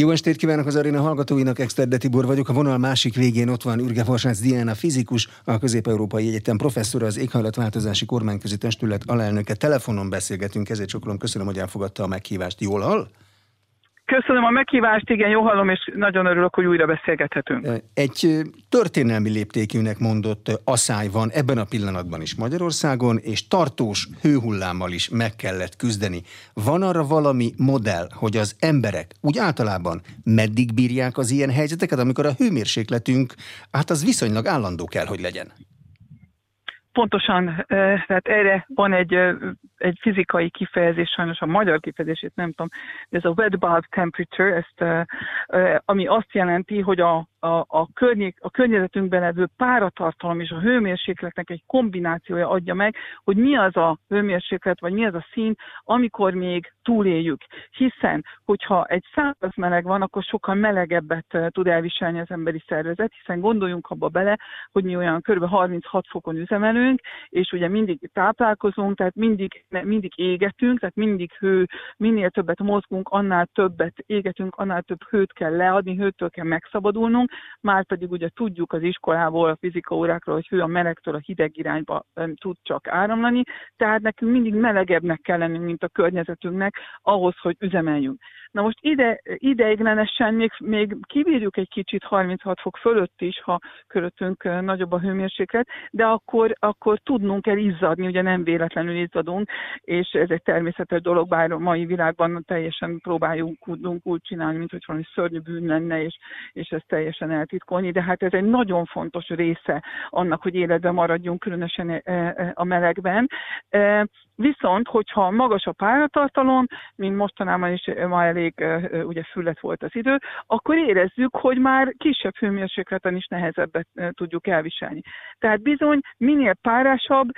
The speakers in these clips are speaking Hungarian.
Jó estét kívánok az aréna hallgatóinak, Exterde Tibor vagyok. A vonal másik végén ott van Ürge Varsánc Diana, fizikus, a Közép-Európai Egyetem professzora, az éghajlatváltozási kormányközi testület alelnöke. Telefonon beszélgetünk, ezért csokolom. Köszönöm, hogy elfogadta a meghívást. Jól hall? Köszönöm a meghívást, igen, jó hallom, és nagyon örülök, hogy újra beszélgethetünk. Egy történelmi léptékűnek mondott asszály van ebben a pillanatban is Magyarországon, és tartós hőhullámmal is meg kellett küzdeni. Van arra valami modell, hogy az emberek úgy általában meddig bírják az ilyen helyzeteket, amikor a hőmérsékletünk, hát az viszonylag állandó kell, hogy legyen? Pontosan, tehát erre van egy, egy fizikai kifejezés, sajnos a magyar kifejezését nem tudom, ez a wet bulb temperature, ezt, ami azt jelenti, hogy a, a, a, környék, a környezetünkben levő páratartalom és a hőmérsékletnek egy kombinációja adja meg, hogy mi az a hőmérséklet, vagy mi az a szín, amikor még túléljük. Hiszen, hogyha egy száraz meleg van, akkor sokkal melegebbet tud elviselni az emberi szervezet, hiszen gondoljunk abba bele, hogy mi olyan kb. 36 fokon üzemelünk, és ugye mindig táplálkozunk, tehát mindig, mindig égetünk, tehát mindig hő, minél többet mozgunk, annál többet égetünk, annál több hőt kell leadni, hőtől kell megszabadulnunk, már pedig ugye tudjuk az iskolából, a fizika órákról, hogy hő a melegtől a hideg irányba tud csak áramlani, tehát nekünk mindig melegebbnek kell lennünk, mint a környezetünknek, ahhoz, hogy üzemeljünk. Na most ide, ideiglenesen még, még kibírjuk egy kicsit 36 fok fölött is, ha köröttünk nagyobb a hőmérséklet, de akkor, akkor tudnunk kell izzadni, ugye nem véletlenül izzadunk, és ez egy természetes dolog, bár a mai világban teljesen próbáljuk úgy csinálni, mint hogy valami szörnyű bűn lenne, és, és ezt teljesen eltitkolni, de hát ez egy nagyon fontos része annak, hogy életben maradjunk, különösen a melegben. Viszont, hogyha magas a páratartalom, mint mostanában is ma elég ugye füllet volt az idő, akkor érezzük, hogy már kisebb hőmérsékleten is nehezebbet tudjuk elviselni. Tehát bizony, minél párásabb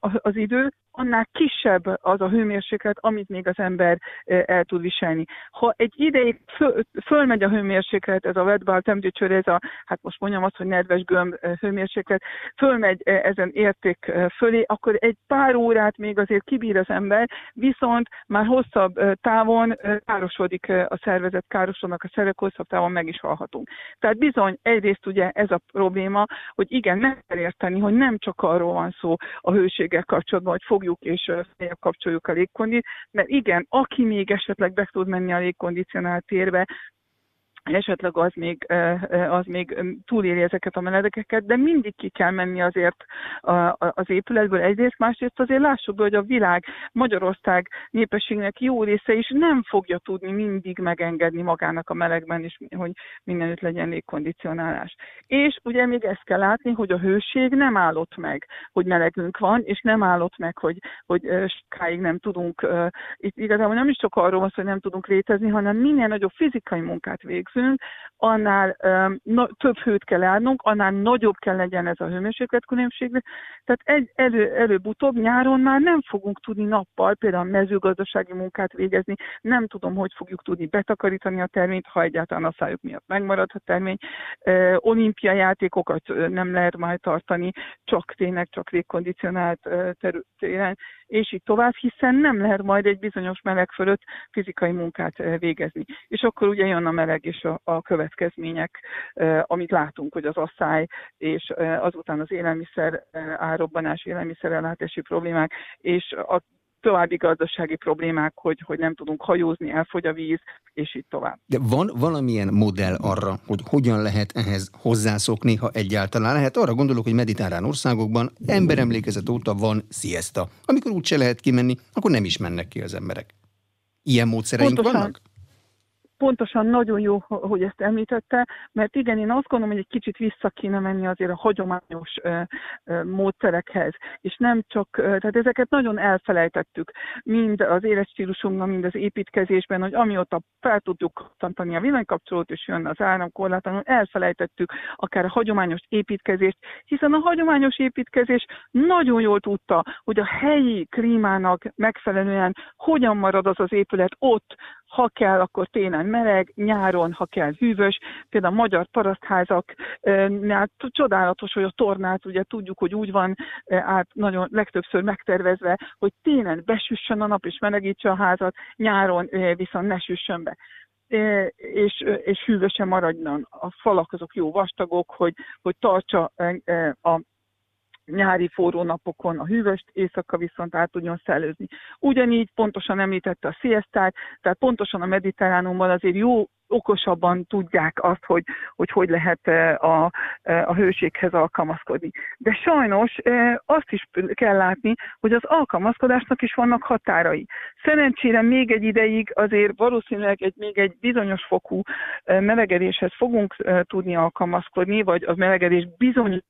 az idő, annál kisebb az a hőmérséklet, amit még az ember el tud viselni. Ha egy ideig föl, fölmegy a hőmérséklet, ez a wet temperature, ez a, hát most mondjam azt, hogy nedves gömb hőmérséklet, fölmegy ezen érték fölé, akkor egy pár órát még azért kibír az ember, viszont már hosszabb távon károsodik a szervezet, károsodnak a szervek, hosszabb távon meg is halhatunk. Tehát bizony egyrészt ugye ez a probléma, hogy igen, meg kell érteni, hogy nem csak arról van szó a hőséggel kapcsolatban, hogy fog fogjuk és feljebb kapcsoljuk a légkondit, mert igen, aki még esetleg be tud menni a légkondicionált térbe, esetleg az még, az még túléri ezeket a menedekeket, de mindig ki kell menni azért az épületből egyrészt, másrészt azért lássuk be, hogy a világ Magyarország népességnek jó része is nem fogja tudni mindig megengedni magának a melegben is, hogy mindenütt legyen légkondicionálás. És ugye még ezt kell látni, hogy a hőség nem állott meg, hogy melegünk van, és nem állott meg, hogy, hogy sokáig nem tudunk, itt igazából nem is csak arról van hogy nem tudunk létezni, hanem minél nagyobb fizikai munkát végzünk, leszünk, annál um, na, több hőt kell állnunk, annál nagyobb kell legyen ez a hőmérsékletkülönbség. Tehát egy, elő, előbb-utóbb nyáron már nem fogunk tudni nappal például mezőgazdasági munkát végezni, nem tudom, hogy fogjuk tudni betakarítani a terményt, ha egyáltalán a szájuk miatt megmarad a termény. Uh, olimpiai játékokat nem lehet majd tartani, csak tényleg csak légkondicionált uh, területen, és így tovább, hiszen nem lehet majd egy bizonyos meleg fölött fizikai munkát végezni. És akkor ugye jön a meleg és a, a következmények, amit látunk, hogy az asszály, és azután az élelmiszer árobbanás, élelmiszerellátási problémák, és a további gazdasági problémák, hogy, hogy nem tudunk hajózni, elfogy a víz, és így tovább. De van valamilyen modell arra, hogy hogyan lehet ehhez hozzászokni, ha egyáltalán lehet? Arra gondolok, hogy mediterrán országokban emberemlékezet óta van siesta. Amikor úgyse lehet kimenni, akkor nem is mennek ki az emberek. Ilyen módszereink Pontosan. vannak? Pontosan nagyon jó, hogy ezt említette, mert igen, én azt gondolom, hogy egy kicsit vissza kéne menni azért a hagyományos módszerekhez, és nem csak, tehát ezeket nagyon elfelejtettük, mind az életstílusunkban, mind az építkezésben, hogy amióta fel tudjuk tantani a villanykapcsolót, és jön az áramkorlátlanul, elfelejtettük akár a hagyományos építkezést, hiszen a hagyományos építkezés nagyon jól tudta, hogy a helyi klímának megfelelően hogyan marad az az épület ott, ha kell, akkor télen meleg, nyáron, ha kell hűvös. Például a magyar parasztházaknál csodálatos, hogy a tornát ugye tudjuk, hogy úgy van át nagyon legtöbbször megtervezve, hogy télen besüssön a nap és melegítse a házat, nyáron viszont ne süssön be. és, és hűvösen maradjon. A falak azok jó vastagok, hogy, hogy tartsa a nyári forró napokon a hűvöst, éjszaka viszont át tudjon szellőzni. Ugyanígy pontosan említette a sziasztát, tehát pontosan a mediterránumban azért jó okosabban tudják azt, hogy hogy, hogy lehet eh, a, eh, a hőséghez alkalmazkodni. De sajnos eh, azt is kell látni, hogy az alkalmazkodásnak is vannak határai. Szerencsére még egy ideig azért valószínűleg egy, még egy bizonyos fokú melegedéshez fogunk tudni alkalmazkodni, vagy a melegedés bizonyos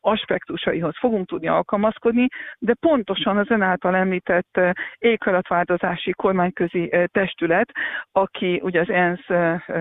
aspektusaihoz fogunk tudni alkalmazkodni, de pontosan az ön által említett éghajlatváltozási kormányközi testület, aki ugye az ENSZ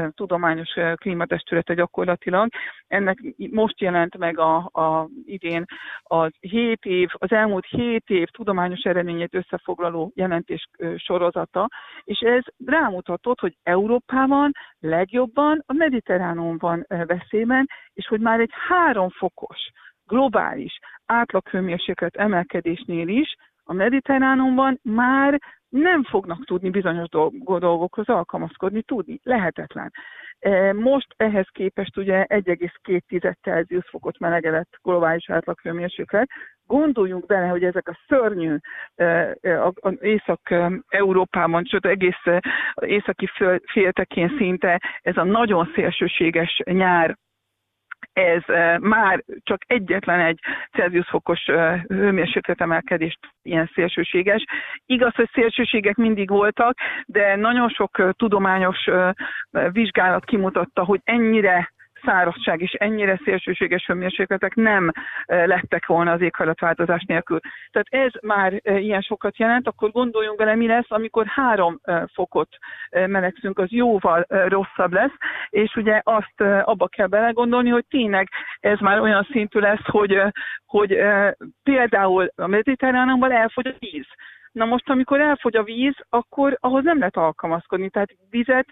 tudományos klímatestülete gyakorlatilag. Ennek most jelent meg a, a idén az 7 év, az elmúlt 7 év tudományos eredményét összefoglaló jelentés sorozata, és ez rámutatott, hogy Európában legjobban a mediterránum van veszélyben, és hogy már egy három fokos globális átlaghőmérséklet emelkedésnél is a mediterránumban már nem fognak tudni bizonyos dolgokhoz alkalmazkodni, tudni. Lehetetlen. E, most ehhez képest ugye 1,2 Celsius fokot melegedett globális átlaghőmérséklet. Gondoljunk bele, hogy ezek a szörnyű e, e, Észak-Európában, sőt egész északi féltekén szinte ez a nagyon szélsőséges nyár ez már csak egyetlen egy Celsius fokos hőmérsékletemelkedést ilyen szélsőséges. Igaz, hogy szélsőségek mindig voltak, de nagyon sok tudományos vizsgálat kimutatta, hogy ennyire szárazság és ennyire szélsőséges hőmérsékletek nem lettek volna az éghajlatváltozás nélkül. Tehát ez már ilyen sokat jelent, akkor gondoljunk bele, mi lesz, amikor három fokot melegszünk, az jóval rosszabb lesz, és ugye azt abba kell belegondolni, hogy tényleg ez már olyan szintű lesz, hogy, hogy például a mediterránumban elfogy a víz. Na most, amikor elfogy a víz, akkor ahhoz nem lehet alkalmazkodni. Tehát vizet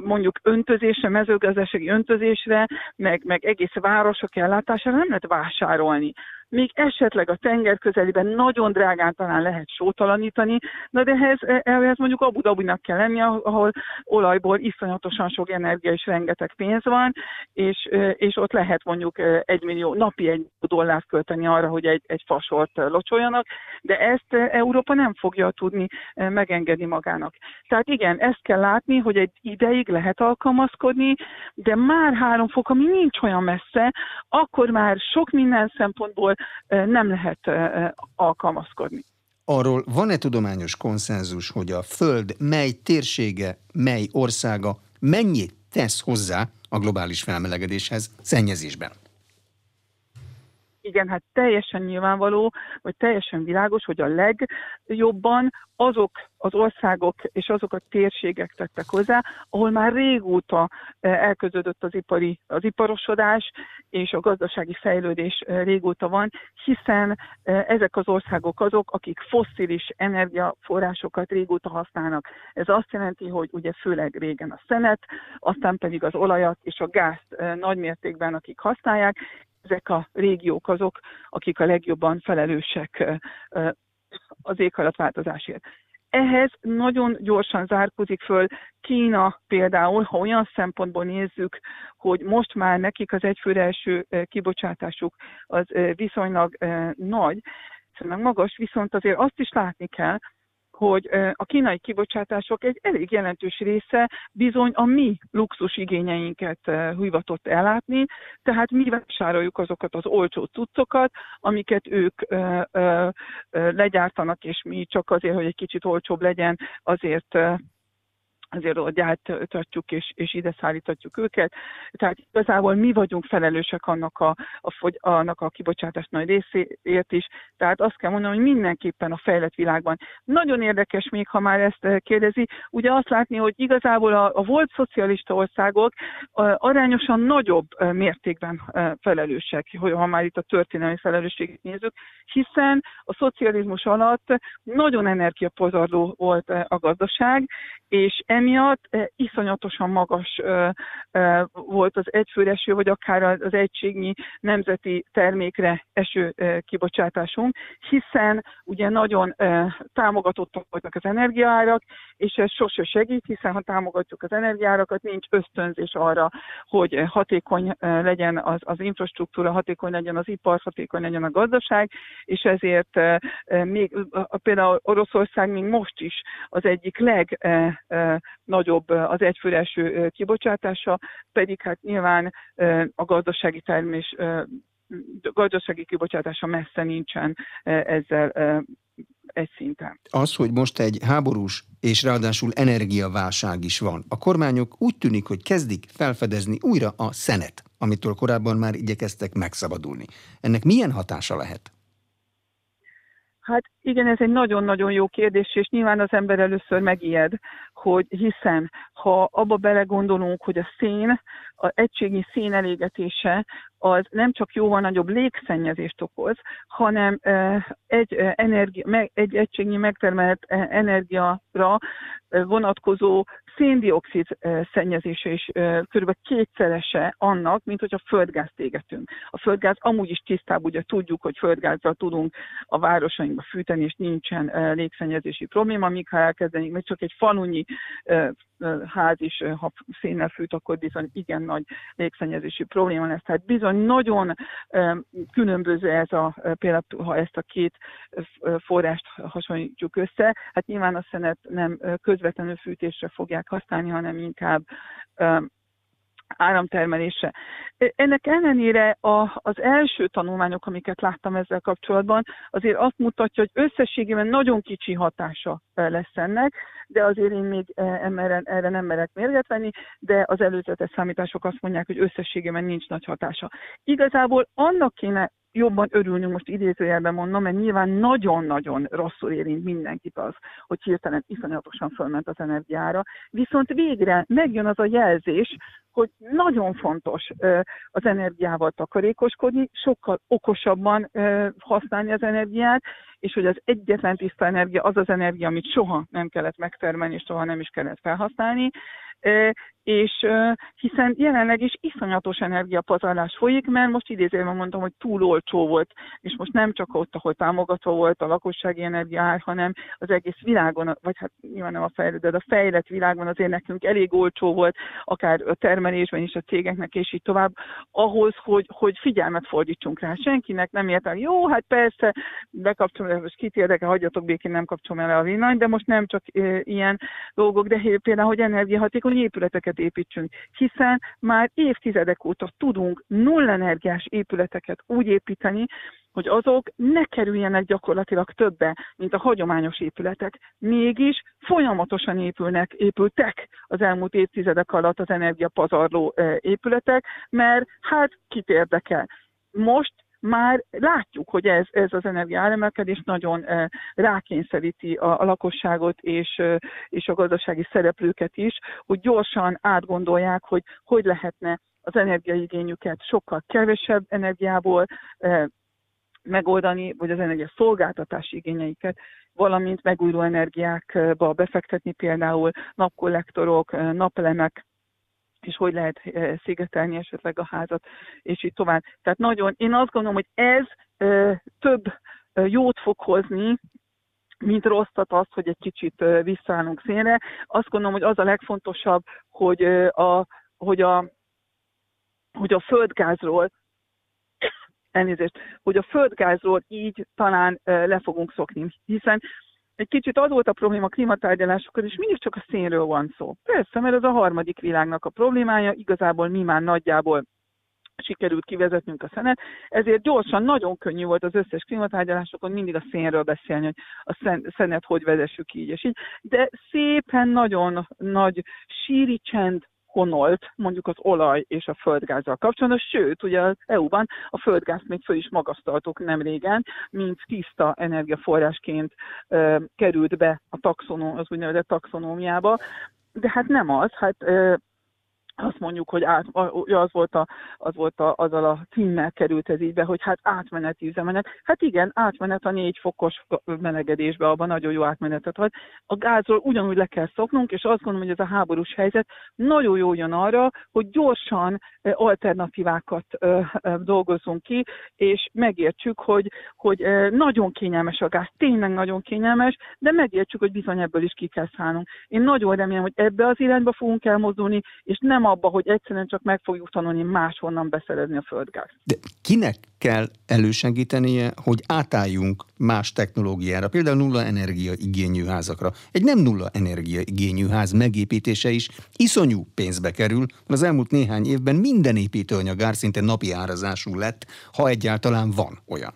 mondjuk öntözésre, mezőgazdasági öntözésre, meg, meg egész városok ellátására nem lehet vásárolni még esetleg a tenger közelében nagyon drágán talán lehet sótalanítani, na de ehhez, ehhez mondjuk Abu Dhabinak kell lenni, ahol olajból iszonyatosan sok energia és rengeteg pénz van, és, és ott lehet mondjuk egy millió, napi egy dollárt költeni arra, hogy egy, egy fasort locsoljanak, de ezt Európa nem fogja tudni megengedni magának. Tehát igen, ezt kell látni, hogy egy ideig lehet alkalmazkodni, de már három fok, ami nincs olyan messze, akkor már sok minden szempontból nem lehet alkalmazkodni. Arról van-e tudományos konszenzus, hogy a Föld mely térsége, mely országa mennyit tesz hozzá a globális felmelegedéshez szennyezésben? Igen, hát teljesen nyilvánvaló, vagy teljesen világos, hogy a legjobban azok az országok és azok a térségek tettek hozzá, ahol már régóta eh, elközödött az, ipari, az iparosodás és a gazdasági fejlődés eh, régóta van, hiszen eh, ezek az országok azok, akik fosszilis energiaforrásokat régóta használnak. Ez azt jelenti, hogy ugye főleg régen a szenet, aztán pedig az olajat és a gázt nagymértékben, akik használják, ezek a régiók azok, akik a legjobban felelősek az éghajlatváltozásért. Ehhez nagyon gyorsan zárkozik föl Kína például, ha olyan szempontból nézzük, hogy most már nekik az egyfőre első kibocsátásuk az viszonylag nagy, meg magas, viszont azért azt is látni kell, hogy a kínai kibocsátások egy elég jelentős része bizony a mi luxus igényeinket hivatott ellátni, tehát mi vásároljuk azokat az olcsó cuccokat, amiket ők legyártanak, és mi csak azért, hogy egy kicsit olcsóbb legyen, azért azért ott gyártatjuk és, és ide szállítatjuk őket. Tehát igazából mi vagyunk felelősek annak a, a, annak a kibocsátás nagy részéért is. Tehát azt kell mondanom, hogy mindenképpen a fejlett világban. Nagyon érdekes még, ha már ezt kérdezi, ugye azt látni, hogy igazából a, a volt szocialista országok arányosan nagyobb mértékben felelősek, ha már itt a történelmi felelősséget nézzük, hiszen a szocializmus alatt nagyon energiapozarló volt a gazdaság, és ennél emiatt iszonyatosan magas volt az egyfőreső, vagy akár az egységnyi nemzeti termékre eső kibocsátásunk, hiszen ugye nagyon támogatottak voltak az energiaárak, és ez sose segít, hiszen ha támogatjuk az energiárakat, nincs ösztönzés arra, hogy hatékony legyen az, az infrastruktúra, hatékony legyen az ipar, hatékony legyen a gazdaság, és ezért még például Oroszország még most is az egyik legnagyobb az egyfőreső kibocsátása, pedig hát nyilván a gazdasági termés gazdasági kibocsátása messze nincsen ezzel egy szinten. Az, hogy most egy háborús és ráadásul energiaválság is van, a kormányok úgy tűnik, hogy kezdik felfedezni újra a szenet, amitől korábban már igyekeztek megszabadulni. Ennek milyen hatása lehet? Hát igen, ez egy nagyon-nagyon jó kérdés, és nyilván az ember először megijed, hogy hiszen ha abba belegondolunk, hogy a szén, a egységnyi szén elégetése az nem csak jóval nagyobb légszennyezést okoz, hanem egy, energia, egy egységnyi megtermelt energiára vonatkozó széndiokszid szennyezése is kb. kétszerese annak, mint hogy a földgázt égetünk. A földgáz amúgy is tisztább, ugye tudjuk, hogy földgázzal tudunk a városainkba fűteni, és nincsen légszennyezési probléma, míg ha elkezdenénk, mert csak egy falunyi ház is, ha szénnel fűt, akkor bizony igen nagy légszennyezési probléma lesz. Tehát bizony nagyon különböző ez a, például ha ezt a két forrást hasonlítjuk össze, hát nyilván a szenet nem közvetlenül fűtésre fogják használni, hanem inkább áramtermelése. Ennek ellenére a, az első tanulmányok, amiket láttam ezzel kapcsolatban, azért azt mutatja, hogy összességében nagyon kicsi hatása lesz ennek, de azért én még erre, erre nem merek mérget venni, de az előzetes számítások azt mondják, hogy összességében nincs nagy hatása. Igazából annak kéne jobban örülnünk, most idézőjelben mondom, mert nyilván nagyon-nagyon rosszul érint mindenkit az, hogy hirtelen iszonyatosan fölment az energiára, viszont végre megjön az a jelzés, hogy nagyon fontos az energiával takarékoskodni, sokkal okosabban használni az energiát, és hogy az egyetlen tiszta energia az az energia, amit soha nem kellett megtermelni, és soha nem is kellett felhasználni, és hiszen jelenleg is iszonyatos energiapazarlás folyik, mert most idézőben mondtam, hogy túl olcsó volt, és most nem csak ott, ahol támogatva volt a lakossági energiaár, hanem az egész világon, vagy hát nyilván nem a fejlődő, de a fejlett világon azért nekünk elég olcsó volt, akár a termelésben is a cégeknek, és így tovább, ahhoz, hogy, hogy figyelmet fordítsunk rá. Senkinek nem értem, jó, hát persze, bekapcsolom, most kit érdekel, hagyjatok békén, nem kapcsolom el a villanyt, de most nem csak e, ilyen dolgok, de például, hogy energiahatékony épületeket épületeket építsünk, hiszen már évtizedek óta tudunk nullenergiás épületeket úgy építeni, hogy azok ne kerüljenek gyakorlatilag többe, mint a hagyományos épületek. Mégis folyamatosan épülnek, épültek az elmúlt évtizedek alatt az energiapazarló épületek, mert hát kit érdekel. Most már látjuk, hogy ez, ez az energiáremelkedés nagyon eh, rákényszeríti a, a lakosságot és, eh, és a gazdasági szereplőket is, hogy gyorsan átgondolják, hogy hogy lehetne az energiaigényüket sokkal kevesebb energiából eh, megoldani, vagy az energia szolgáltatási igényeiket, valamint megújuló energiákba befektetni, például napkollektorok, napelemek és hogy lehet eh, szigetelni esetleg a házat, és így tovább. Tehát nagyon, én azt gondolom, hogy ez eh, több eh, jót fog hozni, mint rosszat az, hogy egy kicsit visszaállunk szénre. Azt gondolom, hogy az a legfontosabb, hogy a, hogy a, hogy a földgázról elnézést, hogy a földgázról így talán le fogunk szokni, hiszen egy kicsit az volt a probléma a klímatárgyalásokon, és mindig csak a szénről van szó. Persze, mert ez a harmadik világnak a problémája, igazából mi már nagyjából sikerült kivezetnünk a szenet, ezért gyorsan, nagyon könnyű volt az összes klímatárgyalásokon mindig a szénről beszélni, hogy a szenet hogy vezessük így és így, de szépen nagyon nagy síri csend honolt mondjuk az olaj és a földgázzal kapcsolatban, sőt, ugye az EU-ban a földgázt még föl is magasztaltuk nem régen, mint tiszta energiaforrásként ö, került be a taxonó, az úgynevezett taxonómiába, de hát nem az, hát ö, azt mondjuk, hogy át, az volt, a, az volt a, azzal a címmel került ez ígybe, hogy hát átmeneti üzemenet. Hát igen, átmenet a négy fokos melegedésbe, abban nagyon jó átmenetet van. A gázról ugyanúgy le kell szoknunk, és azt gondolom, hogy ez a háborús helyzet nagyon jó jön arra, hogy gyorsan alternatívákat dolgozzunk ki, és megértsük, hogy, hogy nagyon kényelmes a gáz, tényleg nagyon kényelmes, de megértsük, hogy bizony ebből is ki kell szállnunk. Én nagyon remélem, hogy ebbe az irányba fogunk elmozdulni, és nem nem abba, hogy egyszerűen csak meg fogjuk tanulni máshonnan beszerezni a földgáz. De kinek kell elősegítenie, hogy átálljunk más technológiára, például nulla energia igényű házakra. Egy nem nulla energia igényű ház megépítése is iszonyú pénzbe kerül, mert az elmúlt néhány évben minden építőanyag szinte napi árazású lett, ha egyáltalán van olyan.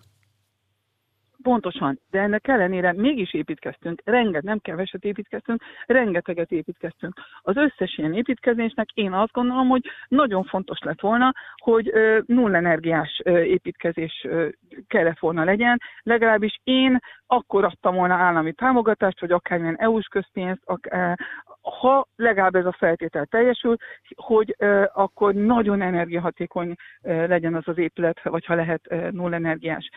Pontosan, de ennek ellenére mégis építkeztünk, renget, nem keveset építkeztünk, rengeteget építkeztünk. Az összes ilyen építkezésnek én azt gondolom, hogy nagyon fontos lett volna, hogy nullenergiás építkezés kellett volna legyen, legalábbis én akkor adtam volna állami támogatást, vagy akármilyen EU-s közpénzt, ha legalább ez a feltétel teljesül, hogy akkor nagyon energiahatékony legyen az az épület, vagy ha lehet nullenergiás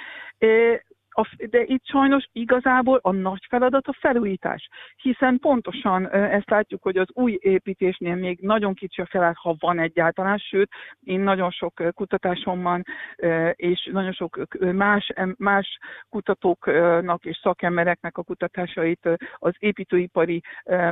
de itt sajnos igazából a nagy feladat a felújítás, hiszen pontosan ezt látjuk, hogy az új építésnél még nagyon kicsi a feláll, ha van egyáltalán, sőt, én nagyon sok kutatásom van, és nagyon sok más, más kutatóknak és szakembereknek a kutatásait, az építőipari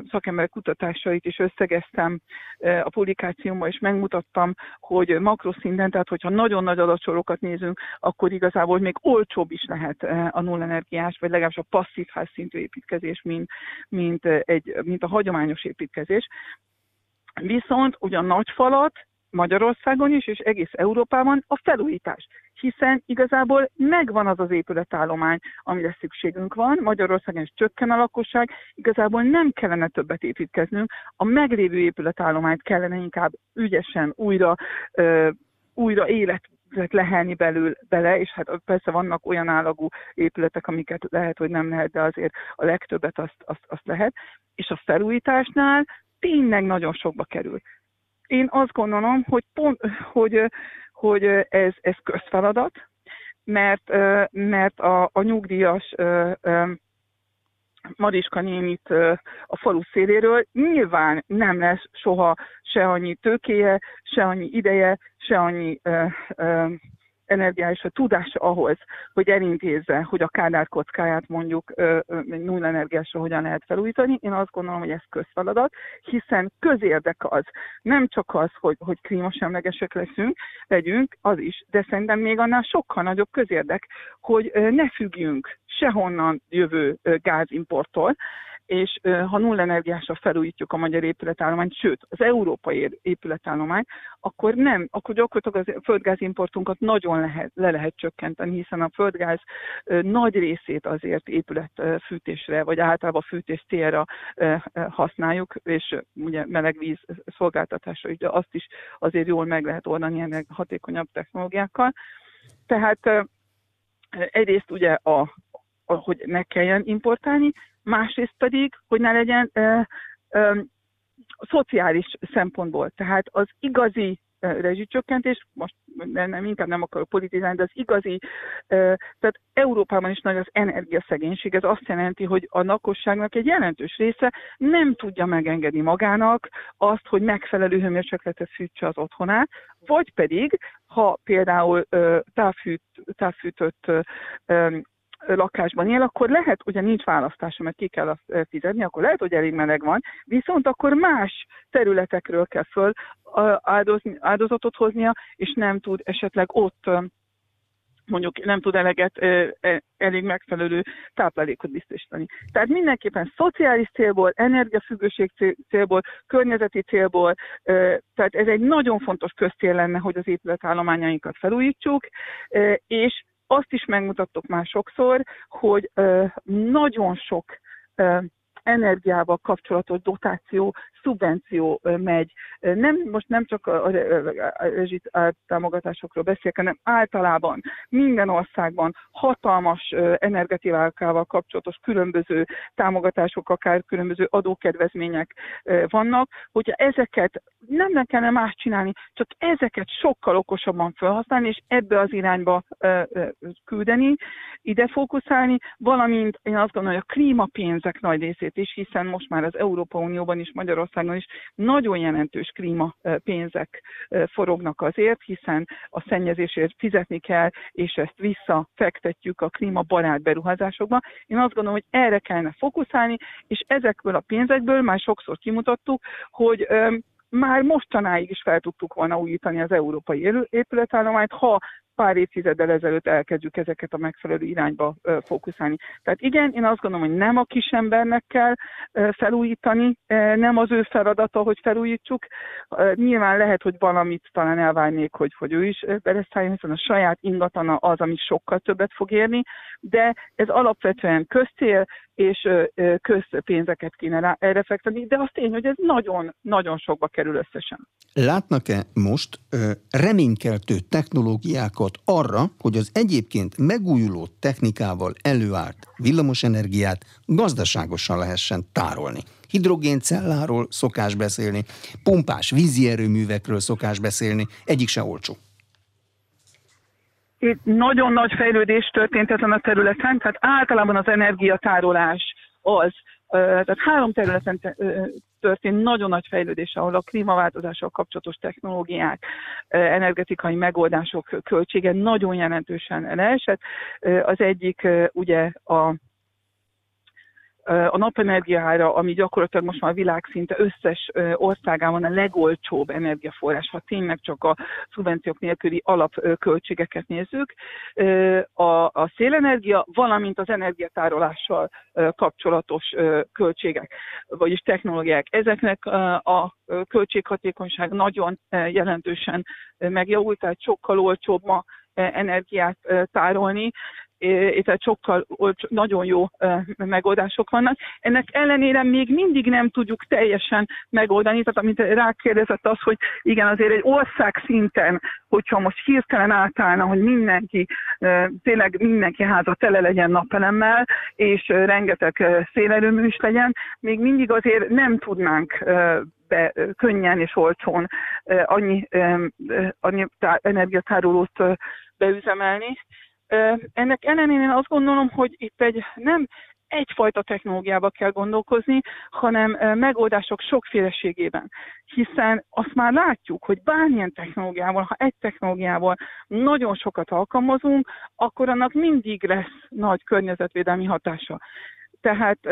szakemberek kutatásait is összegeztem a publikációmban, és megmutattam, hogy makroszinten, tehát hogyha nagyon nagy adatsorokat nézünk, akkor igazából még olcsóbb is lehet a nullenergiás, vagy legalábbis a passzív házszintű építkezés, mint, mint, egy, mint a hagyományos építkezés. Viszont ugyan nagy falat, Magyarországon is, és egész Európában a felújítás. Hiszen igazából megvan az az épületállomány, amire szükségünk van. Magyarországon is csökken a lakosság, igazából nem kellene többet építkeznünk. A meglévő épületállományt kellene inkább ügyesen újra, ö, újra élet lehelni belül, bele, és hát persze vannak olyan állagú épületek, amiket lehet, hogy nem lehet, de azért a legtöbbet azt, azt, azt lehet. És a felújításnál tényleg nagyon sokba kerül. Én azt gondolom, hogy, pont, hogy, hogy ez, ez közfeladat, mert, mert a, a nyugdíjas Mariska nénit a falu széléről. Nyilván nem lesz soha se annyi tőkéje, se annyi ideje, se annyi energiális a tudása ahhoz, hogy elintézze, hogy a kádár kockáját mondjuk null energiásra hogyan lehet felújítani. Én azt gondolom, hogy ez közfeladat, hiszen közérdek az. Nem csak az, hogy, hogy klímasemlegesek leszünk, legyünk, az is, de szerintem még annál sokkal nagyobb közérdek, hogy ne függjünk sehonnan jövő gázimporttól, és ha null energiásra felújítjuk a magyar épületállományt, sőt, az európai épületállományt, akkor nem, akkor gyakorlatilag a földgázimportunkat nagyon lehet, le lehet csökkenteni, hiszen a földgáz nagy részét azért épületfűtésre, vagy általában fűtés célra használjuk, és ugye melegvíz szolgáltatásra, de azt is azért jól meg lehet oldani ennek hatékonyabb technológiákkal. Tehát egyrészt ugye a, hogy ne kelljen importálni, másrészt pedig, hogy ne legyen ö, ö, szociális szempontból. Tehát az igazi rezsicsökkentés, most nem, inkább nem akarok politizálni, de az igazi, tehát Európában is nagy az energiaszegénység, ez azt jelenti, hogy a lakosságnak egy jelentős része nem tudja megengedni magának azt, hogy megfelelő hőmérsékletet fűtse az otthonát, vagy pedig, ha például távfűt, távfűtött lakásban él, akkor lehet, ugye nincs választása, mert ki kell azt fizetni, akkor lehet, hogy elég meleg van, viszont akkor más területekről kell föl áldozatot hoznia, és nem tud esetleg ott mondjuk nem tud eleget, e, elég megfelelő táplálékot biztosítani. Tehát mindenképpen szociális célból, energiafüggőség célból, környezeti célból, tehát ez egy nagyon fontos köztér lenne, hogy az épületállományainkat felújítsuk, és azt is megmutattok már sokszor, hogy nagyon sok energiával kapcsolatos dotáció, szubvenció megy. Nem, most nem csak a rezsit támogatásokról beszélek, hanem általában minden országban hatalmas energetikával kapcsolatos különböző támogatások, akár különböző adókedvezmények vannak, hogyha ezeket nem kellene más csinálni, csak ezeket sokkal okosabban felhasználni, és ebbe az irányba küldeni, ide fókuszálni, valamint én azt gondolom, hogy a klímapénzek nagy részét is, hiszen most már az Európa Unióban is, Magyarországon is nagyon jelentős klímapénzek forognak azért, hiszen a szennyezésért fizetni kell, és ezt visszafektetjük a klímabarát beruházásokba. Én azt gondolom, hogy erre kellene fókuszálni, és ezekből a pénzekből már sokszor kimutattuk, hogy már mostanáig is fel tudtuk volna újítani az európai épületállományt, ha pár évtizeddel ezelőtt elkezdjük ezeket a megfelelő irányba fókuszálni. Tehát igen, én azt gondolom, hogy nem a kisembernek kell felújítani, nem az ő feladata, hogy felújítsuk. Nyilván lehet, hogy valamit talán elvárnék, hogy, hogy ő is beleszálljon, hiszen a saját ingatana az, ami sokkal többet fog érni, de ez alapvetően közcél, és közpénzeket kéne erre fektetni, de az tény, hogy ez nagyon-nagyon sokba kerül összesen. Látnak-e most reménykeltő technológiákat arra, hogy az egyébként megújuló technikával előállt villamosenergiát gazdaságosan lehessen tárolni? Hidrogéncelláról szokás beszélni, pumpás vízi erőművekről szokás beszélni, egyik se olcsó. Itt nagyon nagy fejlődés történt ezen a területen, tehát általában az energiatárolás az, tehát három területen történt nagyon nagy fejlődés, ahol a klímaváltozással kapcsolatos technológiák, energetikai megoldások költsége nagyon jelentősen leesett. Az egyik ugye a a napenergiára, ami gyakorlatilag most már világszinte összes országában a legolcsóbb energiaforrás, ha tényleg csak a szubvenciók nélküli alapköltségeket nézzük, a, a szélenergia, valamint az energiatárolással kapcsolatos költségek, vagyis technológiák. Ezeknek a költséghatékonyság nagyon jelentősen megjavult, tehát sokkal olcsóbb ma energiát tárolni, tehát sokkal nagyon jó megoldások vannak. Ennek ellenére még mindig nem tudjuk teljesen megoldani, tehát amit rákérdezett az, hogy igen, azért egy ország szinten, hogyha most hirtelen átállna, hogy mindenki, tényleg mindenki háza tele legyen napelemmel, és rengeteg szélerőmű is legyen, még mindig azért nem tudnánk be könnyen és olcsón annyi, annyi energiatárolót beüzemelni, ennek ellenére én azt gondolom, hogy itt egy nem egyfajta technológiába kell gondolkozni, hanem megoldások sokféleségében. Hiszen azt már látjuk, hogy bármilyen technológiával, ha egy technológiával nagyon sokat alkalmazunk, akkor annak mindig lesz nagy környezetvédelmi hatása. Tehát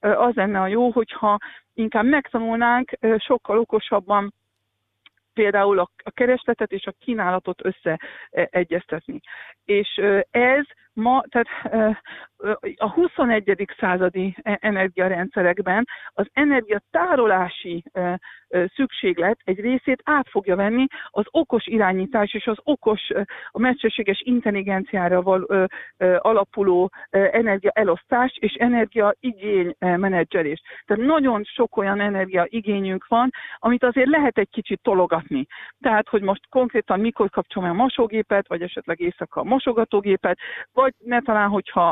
az lenne a jó, hogyha inkább megtanulnánk sokkal okosabban például a, keresletet és a kínálatot összeegyeztetni. És ez ma, tehát a 21. századi e, energiarendszerekben az energiatárolási szükséglet egy részét át fogja venni az okos irányítás és az okos, a mesterséges intelligenciára val, alapuló energiaelosztás és energiaigény menedzselés. Tehát nagyon sok olyan energiaigényünk van, amit azért lehet egy kicsit tologatni. Tehát, hogy most konkrétan mikor kapcsolom a mosógépet, vagy esetleg éjszaka a mosogatógépet, vagy ne talán, hogyha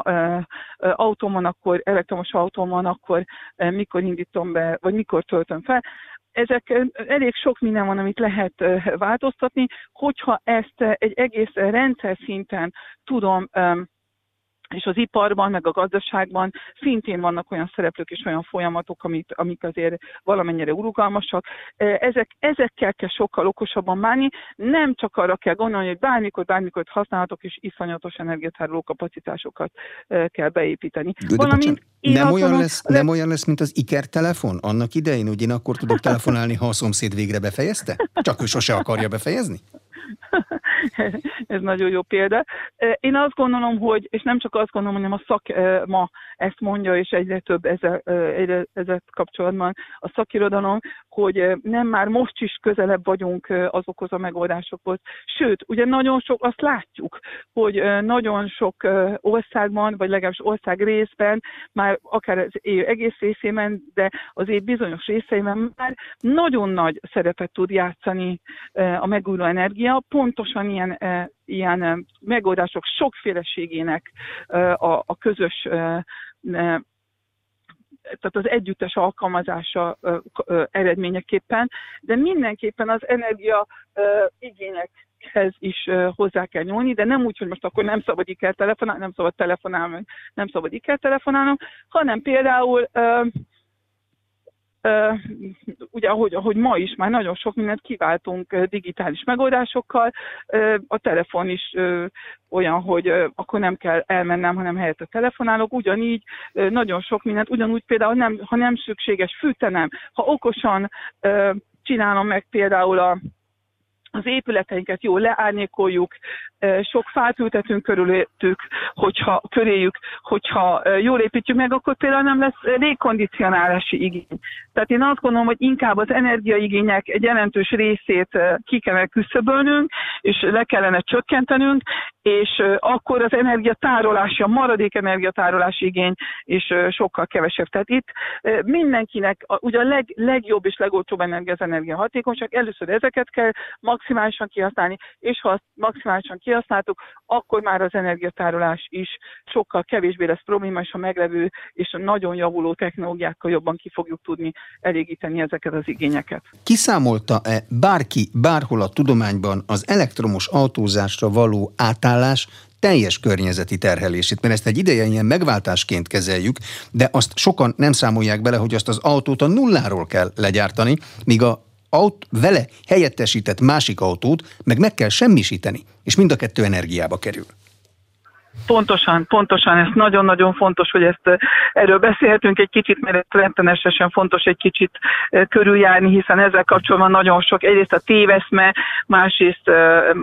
autóm van, akkor elektromos autóm van, akkor mikor indítom be, vagy mikor töltöm fel. Ezek elég sok minden van, amit lehet változtatni, hogyha ezt egy egész rendszer szinten tudom és az iparban, meg a gazdaságban szintén vannak olyan szereplők és olyan folyamatok, amik, amik azért valamennyire urugalmasak. Ezek, ezekkel kell sokkal okosabban bánni, nem csak arra kell gondolni, hogy bármikor, bármikor használhatok, és iszonyatos energiatároló kapacitásokat kell beépíteni. De, Valamint nem, olyan lesz, nem olyan lesz, mint az Iker telefon annak idején, hogy én akkor tudok telefonálni, ha a szomszéd végre befejezte? Csak ő sose akarja befejezni? ez nagyon jó példa. Én azt gondolom, hogy, és nem csak azt gondolom, hanem a szakma ezt mondja, és egyre több ezzel, egyre, ezzel kapcsolatban a szakirodalom, hogy nem már most is közelebb vagyunk azokhoz a megoldásokhoz. Sőt, ugye nagyon sok, azt látjuk, hogy nagyon sok országban, vagy legalábbis ország részben, már akár az év egész részében, de az év bizonyos részeiben már nagyon nagy szerepet tud játszani a megújuló energia, pontosan ilyen, ilyen megoldások sokféleségének a, a közös tehát az együttes alkalmazása eredményeképpen, de mindenképpen az energia igényekhez is hozzá kell nyúlni, de nem úgy, hogy most akkor nem szabad kell telefonálni, nem szabad telefonálni, nem szabad kell telefonálnom, hanem például ugye ahogy, ahogy ma is már nagyon sok mindent kiváltunk digitális megoldásokkal, a telefon is olyan, hogy akkor nem kell elmennem, hanem helyett a telefonálok, ugyanígy nagyon sok mindent, ugyanúgy például nem, ha nem szükséges fűtenem, ha okosan csinálom meg például a az épületeinket jól leárnyékoljuk, sok fát ültetünk körülöttük, hogyha köréjük, hogyha jól építjük meg, akkor például nem lesz légkondicionálási igény. Tehát én azt gondolom, hogy inkább az energiaigények egy jelentős részét ki kellene küszöbölnünk, és le kellene csökkentenünk, és akkor az energiatárolási, a maradék energiatárolási igény is sokkal kevesebb. Tehát itt mindenkinek ugye a leg, legjobb és legolcsóbb energia az energiahatékonyság, először ezeket kell maximálisan kihasználni, és ha azt maximálisan kihasználtuk, akkor már az energiatárolás is sokkal kevésbé lesz probléma, és a meglevő és a nagyon javuló technológiákkal jobban ki fogjuk tudni elégíteni ezeket az igényeket. Kiszámolta-e bárki bárhol a tudományban az elektromos autózásra való átállás teljes környezeti terhelését, mert ezt egy ideje ilyen megváltásként kezeljük, de azt sokan nem számolják bele, hogy azt az autót a nulláról kell legyártani, míg a aut, vele helyettesített másik autót meg meg kell semmisíteni, és mind a kettő energiába kerül. Pontosan, pontosan, ez nagyon-nagyon fontos, hogy ezt erről beszélhetünk egy kicsit, mert ez fontos egy kicsit körüljárni, hiszen ezzel kapcsolatban nagyon sok, egyrészt a téveszme, másrészt,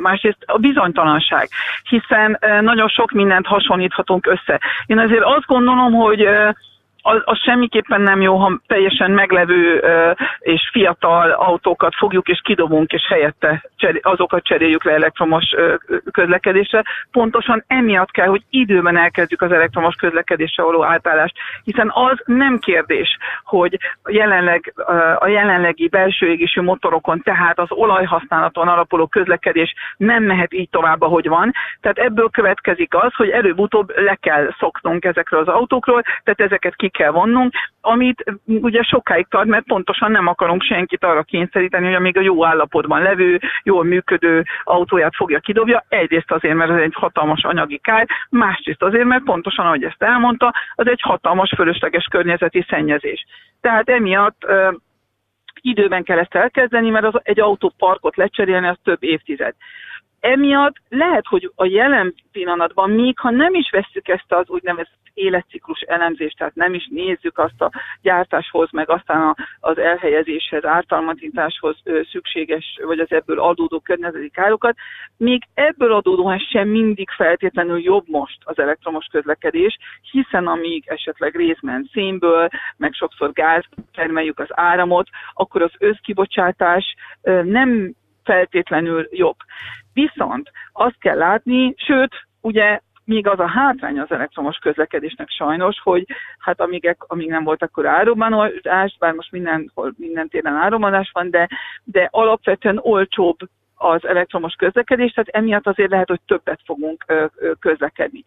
másrészt a bizonytalanság, hiszen nagyon sok mindent hasonlíthatunk össze. Én azért azt gondolom, hogy az, az semmiképpen nem jó, ha teljesen meglevő és fiatal autókat fogjuk és kidobunk, és helyette azokat cseréljük le elektromos közlekedésre. Pontosan emiatt kell, hogy időben elkezdjük az elektromos közlekedésre való átállást, hiszen az nem kérdés, hogy jelenleg, a jelenlegi belső égésű motorokon, tehát az olajhasználaton alapuló közlekedés nem mehet így tovább, ahogy van. Tehát ebből következik az, hogy előbb-utóbb le kell szoknunk ezekről az autókról, tehát ezeket ki kell vonnunk, amit ugye sokáig tart, mert pontosan nem akarunk senkit arra kényszeríteni, hogy amíg a jó állapotban levő, jól működő autóját fogja kidobja. Egyrészt azért, mert ez egy hatalmas anyagi kár, másrészt azért, mert pontosan, ahogy ezt elmondta, az egy hatalmas fölösleges környezeti szennyezés. Tehát emiatt időben kell ezt elkezdeni, mert az egy autóparkot lecserélni, az több évtized emiatt lehet, hogy a jelen pillanatban, még ha nem is vesszük ezt az úgynevezett életciklus elemzést, tehát nem is nézzük azt a gyártáshoz, meg aztán az elhelyezéshez, ártalmatításhoz szükséges, vagy az ebből adódó környezeti károkat, még ebből adódóan sem mindig feltétlenül jobb most az elektromos közlekedés, hiszen amíg esetleg részben szénből, meg sokszor gáz termeljük az áramot, akkor az összkibocsátás nem feltétlenül jobb. Viszont azt kell látni, sőt, ugye még az a hátrány az elektromos közlekedésnek sajnos, hogy hát amíg, amíg nem volt akkor áromanás, bár most mindenhol, minden téren áromanás van, de, de alapvetően olcsóbb az elektromos közlekedés, tehát emiatt azért lehet, hogy többet fogunk közlekedni.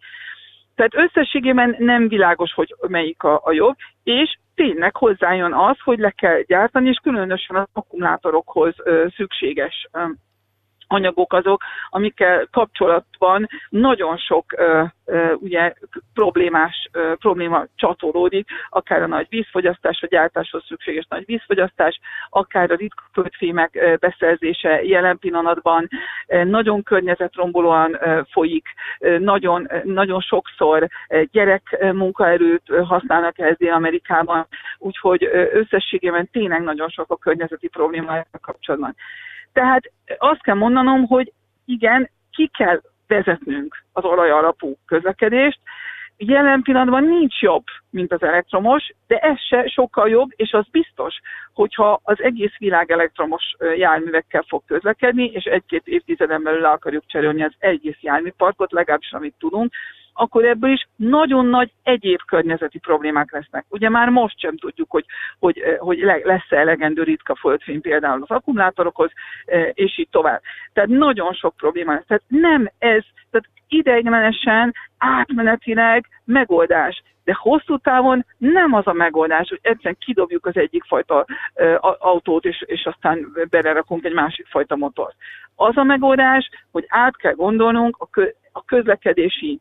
Tehát összességében nem világos, hogy melyik a, a jobb, és tényleg hozzájön az, hogy le kell gyártani, és különösen az akkumulátorokhoz ö, szükséges ö, anyagok azok, amikkel kapcsolatban nagyon sok ö, ugye, problémás probléma csatolódik, akár a nagy vízfogyasztás, a gyártáshoz szükséges nagy vízfogyasztás, akár a ritka földfémek beszerzése jelen pillanatban. Nagyon környezetrombolóan folyik, nagyon, nagyon sokszor gyerek munkaerőt használnak ehhez Amerikában, úgyhogy összességében tényleg nagyon sok a környezeti problémája kapcsolatban. Tehát azt kell mondanom, hogy igen, ki kell vezetnünk az olaj alapú közlekedést, jelen pillanatban nincs jobb, mint az elektromos, de ez se sokkal jobb, és az biztos, hogyha az egész világ elektromos járművekkel fog közlekedni, és egy-két évtizeden belül le akarjuk cserélni az egész járműparkot, legalábbis amit tudunk, akkor ebből is nagyon nagy egyéb környezeti problémák lesznek. Ugye már most sem tudjuk, hogy, hogy, hogy lesz-e elegendő ritka földfény például az akkumulátorokhoz, és így tovább. Tehát nagyon sok probléma lesz. Tehát nem ez, tehát ideiglenesen, átmenetileg megoldás. De hosszú távon nem az a megoldás, hogy egyszerűen kidobjuk az egyik fajta uh, autót, és, és aztán belerakunk egy másik fajta motort. Az a megoldás, hogy át kell gondolnunk a, kö, a közlekedési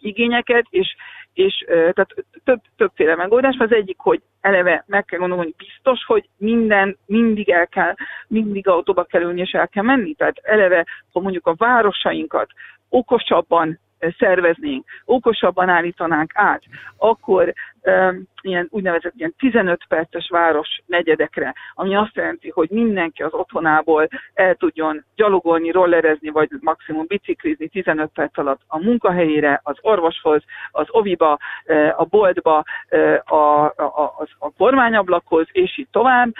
igényeket, és, és tehát több, többféle megoldás. Az egyik, hogy eleve meg kell gondolni, hogy biztos, hogy minden, mindig el kell, mindig autóba kell ülni, és el kell menni. Tehát eleve, ha mondjuk a városainkat okosabban szerveznénk, okosabban állítanánk át, akkor um, ilyen úgynevezett ilyen 15 perces város negyedekre, ami azt jelenti, hogy mindenki az otthonából el tudjon gyalogolni, rollerezni, vagy maximum biciklizni 15 perc alatt a munkahelyére, az orvoshoz, az oviba, a boltba, a, a, a, a kormányablakhoz, és így tovább,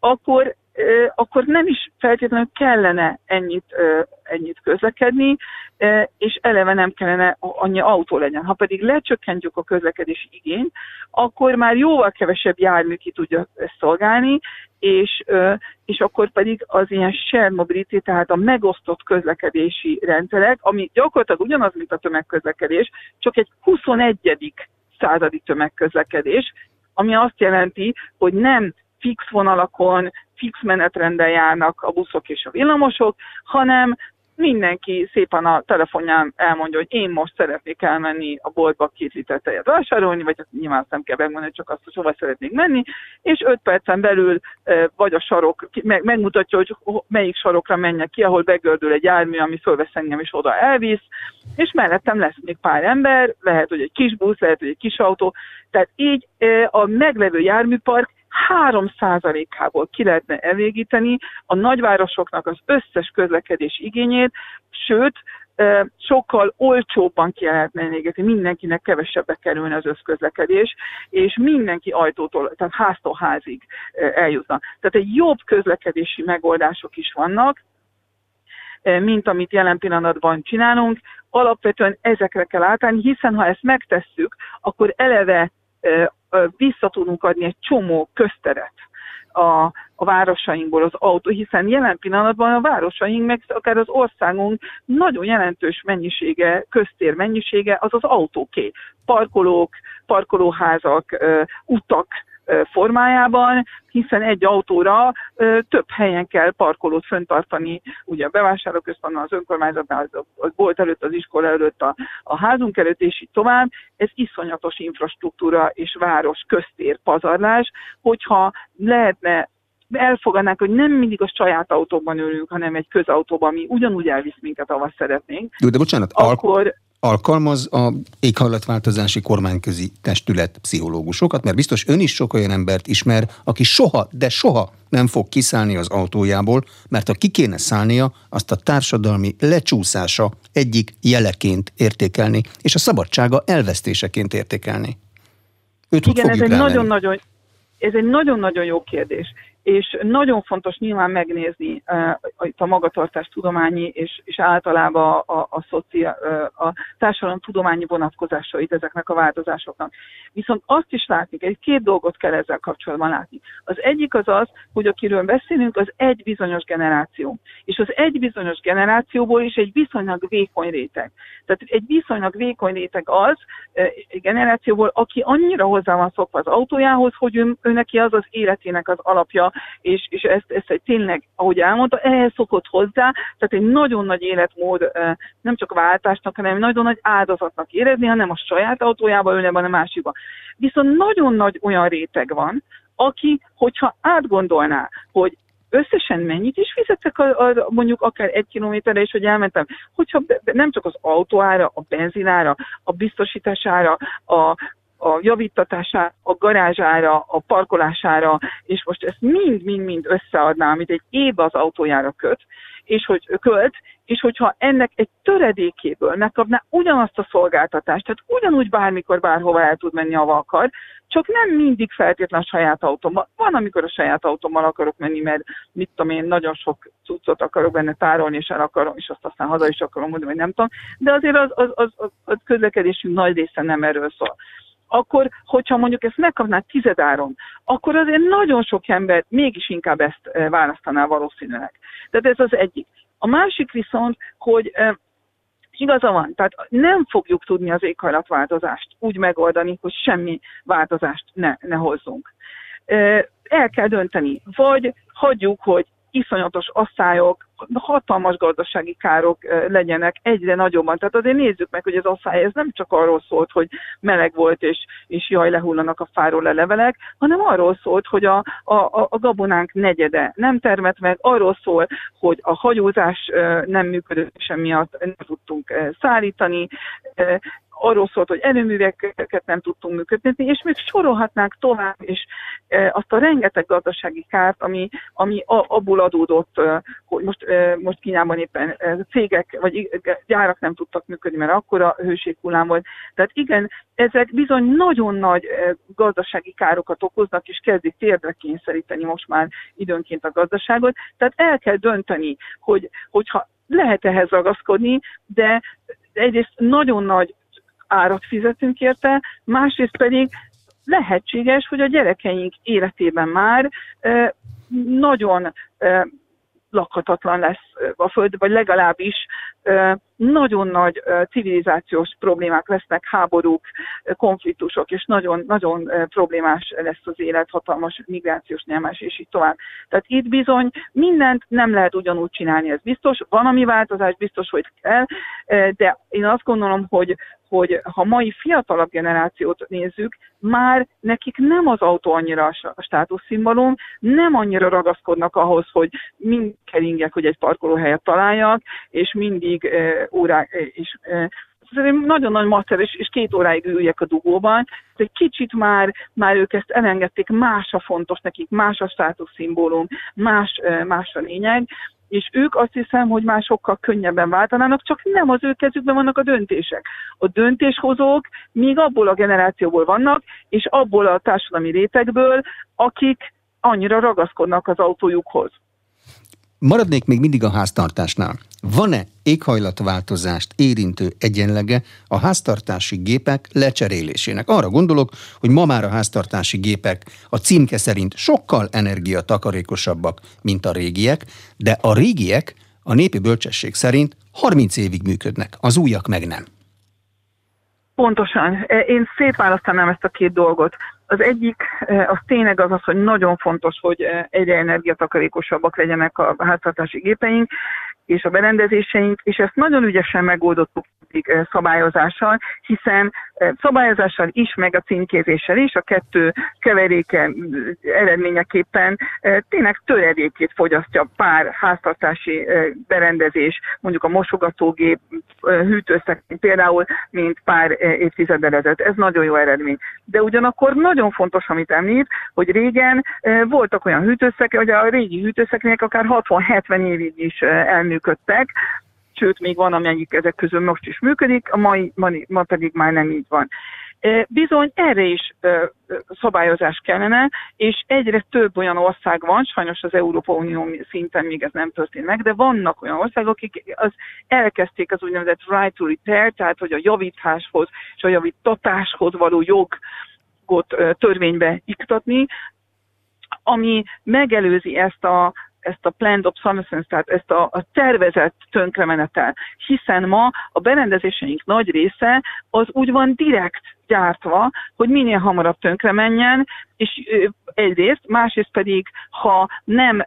akkor akkor nem is feltétlenül kellene ennyit, ennyit közlekedni, és eleve nem kellene annyi autó legyen. Ha pedig lecsökkentjük a közlekedési igényt, akkor már jóval kevesebb jármű ki tudja szolgálni, és, és akkor pedig az ilyen shared mobility, tehát a megosztott közlekedési rendszerek, ami gyakorlatilag ugyanaz, mint a tömegközlekedés, csak egy 21. századi tömegközlekedés, ami azt jelenti, hogy nem fix vonalakon, fix menetrenden járnak a buszok és a villamosok, hanem mindenki szépen a telefonján elmondja, hogy én most szeretnék elmenni a boltba két liter tejet vásárolni, vagy hát nyilván nem kell megmondani, csak azt, hogy hova szeretnék menni, és öt percen belül vagy a sarok, meg, megmutatja, hogy melyik sarokra menjek ki, ahol begördül egy jármű, ami fölvesz engem és oda elvisz, és mellettem lesz még pár ember, lehet, hogy egy kis busz, lehet, hogy egy kis autó, tehát így a meglevő járműpark 3%-ából ki lehetne elégíteni a nagyvárosoknak az összes közlekedés igényét, sőt, sokkal olcsóbban ki lehetne elégíteni, mindenkinek kevesebbe kerülne az összközlekedés, és mindenki ajtótól, tehát háztól házig eljutna. Tehát egy jobb közlekedési megoldások is vannak, mint amit jelen pillanatban csinálunk. Alapvetően ezekre kell átállni, hiszen ha ezt megtesszük, akkor eleve vissza adni egy csomó közteret a, a városainkból az autó, hiszen jelen pillanatban a városaink, meg akár az országunk nagyon jelentős mennyisége, köztér mennyisége az az autóké. Parkolók, parkolóházak, utak, formájában, hiszen egy autóra több helyen kell parkolót föntartani, ugye a bevásárlóközpontban, az önkormányzatnál, az, az bolt előtt, az iskola előtt, a, a házunk előtt, és így tovább. Ez iszonyatos infrastruktúra és város köztér pazarlás, hogyha lehetne elfogadnánk, hogy nem mindig a saját autóban ülünk, hanem egy közautóban, ami ugyanúgy elvisz minket, ahol szeretnénk. Jó, de bocsánat, akkor alkalmaz a éghajlatváltozási kormányközi testület pszichológusokat, mert biztos ön is sok olyan embert ismer, aki soha, de soha nem fog kiszállni az autójából, mert ha ki kéne szállnia, azt a társadalmi lecsúszása egyik jeleként értékelni, és a szabadsága elvesztéseként értékelni. Őt Igen, ez egy nagyon-nagyon ez egy nagyon-nagyon jó kérdés és nagyon fontos nyilván megnézni itt a magatartás tudományi és, és általában a, a, a, a társadalom tudományi vonatkozásait ezeknek a változásoknak. Viszont azt is látni, egy két dolgot kell ezzel kapcsolatban látni. Az egyik az az, hogy akiről beszélünk, az egy bizonyos generáció. És az egy bizonyos generációból is egy viszonylag vékony réteg. Tehát egy viszonylag vékony réteg az egy generációból, aki annyira hozzá van szokva az autójához, hogy ő, ő neki az az életének az alapja, és, és ezt, ezt egy tényleg, ahogy elmondta, ehhez szokott hozzá, tehát egy nagyon nagy életmód nem csak váltásnak, hanem nagyon nagy áldozatnak érezni, hanem a saját autójába ülne, a másikba. Viszont nagyon nagy olyan réteg van, aki, hogyha átgondolná, hogy összesen mennyit is fizetek a, a, mondjuk akár egy kilométerre is, hogy elmentem, hogyha be, nem csak az autóára, a benzinára, a biztosítására, a a javítatására, a garázsára, a parkolására, és most ezt mind-mind-mind összeadná, amit egy év az autójára köt, és hogy költ, és hogyha ennek egy töredékéből megkapná ugyanazt a szolgáltatást, tehát ugyanúgy bármikor, bárhova el tud menni, ahol akar, csak nem mindig feltétlen a saját autómmal. Van, amikor a saját autómmal akarok menni, mert mit tudom én, nagyon sok cuccot akarok benne tárolni, és el akarom, és azt aztán haza is akarom mondani, hogy nem tudom. De azért az, az, az, az, az közlekedésünk nagy része nem erről szól akkor, hogyha mondjuk ezt megkapná tizedáron, akkor azért nagyon sok ember mégis inkább ezt eh, választaná valószínűleg. Tehát ez az egyik. A másik viszont, hogy eh, igaza van, tehát nem fogjuk tudni az éghajlatváltozást úgy megoldani, hogy semmi változást ne, ne hozzunk. Eh, el kell dönteni, vagy hagyjuk, hogy iszonyatos asszályok, hatalmas gazdasági károk legyenek egyre nagyobban. Tehát azért nézzük meg, hogy az asszály ez nem csak arról szólt, hogy meleg volt, és, és jaj, lehullanak a fáról le levelek, hanem arról szólt, hogy a, a, a gabonánk negyede nem termett meg, arról szól, hogy a hajózás nem működött, sem miatt nem tudtunk szállítani, arról szólt, hogy erőműveket nem tudtunk működtetni, és még sorolhatnánk tovább, és e, azt a rengeteg gazdasági kárt, ami, ami abból adódott, e, hogy most, e, most Kínában éppen cégek vagy gyárak nem tudtak működni, mert akkora hőséghullám volt. Tehát igen, ezek bizony nagyon nagy gazdasági károkat okoznak, és kezdik térdre kényszeríteni most már időnként a gazdaságot. Tehát el kell dönteni, hogy, hogyha lehet ehhez ragaszkodni, de egyrészt nagyon nagy árat fizetünk érte, másrészt pedig lehetséges, hogy a gyerekeink életében már nagyon lakhatatlan lesz a Föld, vagy legalábbis nagyon nagy civilizációs problémák lesznek, háborúk, konfliktusok, és nagyon, nagyon problémás lesz az élet, hatalmas migrációs nyomás, és így tovább. Tehát itt bizony mindent nem lehet ugyanúgy csinálni, ez biztos. Van, ami változás biztos, hogy kell, de én azt gondolom, hogy, hogy ha mai fiatalabb generációt nézzük, már nekik nem az autó annyira a státuszszimbólum, nem annyira ragaszkodnak ahhoz, hogy mind keringek, hogy egy parkolóhelyet találjak, és mindig e, órák, e, és e, nagyon nagy macer, és, és két óráig üljek a dugóban. Egy kicsit már, már ők ezt elengedték, más a fontos nekik, más a státuszszimbólum, más, más a lényeg, és ők azt hiszem, hogy már sokkal könnyebben váltanának, csak nem az ő kezükben vannak a döntések. A döntéshozók még abból a generációból vannak, és abból a társadalmi rétegből, akik annyira ragaszkodnak az autójukhoz. Maradnék még mindig a háztartásnál. Van-e éghajlatváltozást érintő egyenlege a háztartási gépek lecserélésének? Arra gondolok, hogy ma már a háztartási gépek a címke szerint sokkal energiatakarékosabbak, mint a régiek, de a régiek a népi bölcsesség szerint 30 évig működnek, az újak meg nem. Pontosan. Én szétválasztanám ezt a két dolgot. Az egyik, az tényleg az az, hogy nagyon fontos, hogy egyre energiatakarékosabbak legyenek a háztartási gépeink, és a berendezéseink, és ezt nagyon ügyesen megoldottuk szabályozással, hiszen szabályozással is, meg a címkézéssel is, a kettő keveréke eredményeképpen tényleg töredékét fogyasztja pár háztartási berendezés, mondjuk a mosogatógép, hűtőszekély például, mint pár évtizeddel ezelőtt. Ez nagyon jó eredmény. De ugyanakkor nagyon fontos, amit említ, hogy régen voltak olyan hűtőszekek, hogy a régi hűtőszekrények akár 60-70 évig is elműködtek, sőt, még van, amelyik ezek közül most is működik, a mai, ma, ma pedig már nem így van. Bizony erre is szabályozás kellene, és egyre több olyan ország van, sajnos az Európa Unió szinten még ez nem történt meg, de vannak olyan országok, akik az elkezdték az úgynevezett right to repair, tehát hogy a javításhoz és a javítatáshoz való jogot törvénybe iktatni, ami megelőzi ezt a ezt a planned obsolescence, tehát ezt a, a tervezett tönkremenetel, hiszen ma a berendezéseink nagy része az úgy van direkt gyártva, hogy minél hamarabb tönkre menjen, és egyrészt, másrészt pedig, ha nem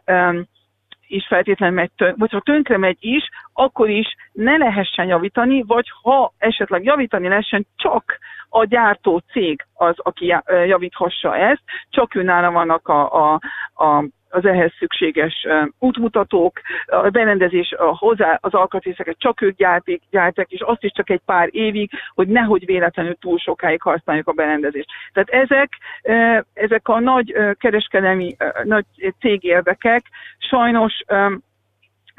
is feltétlenül megy, tön- vagy ha tönkre megy is, akkor is ne lehessen javítani, vagy ha esetleg javítani lehessen, csak a gyártó cég az, aki javíthassa ezt, csak őnála vannak a, a, a az ehhez szükséges útmutatók, a berendezés a hozzá, az alkatrészeket csak ők gyártik, gyártják, és azt is csak egy pár évig, hogy nehogy véletlenül túl sokáig használjuk a berendezést. Tehát ezek, ezek a nagy kereskedelmi, nagy cégérdekek sajnos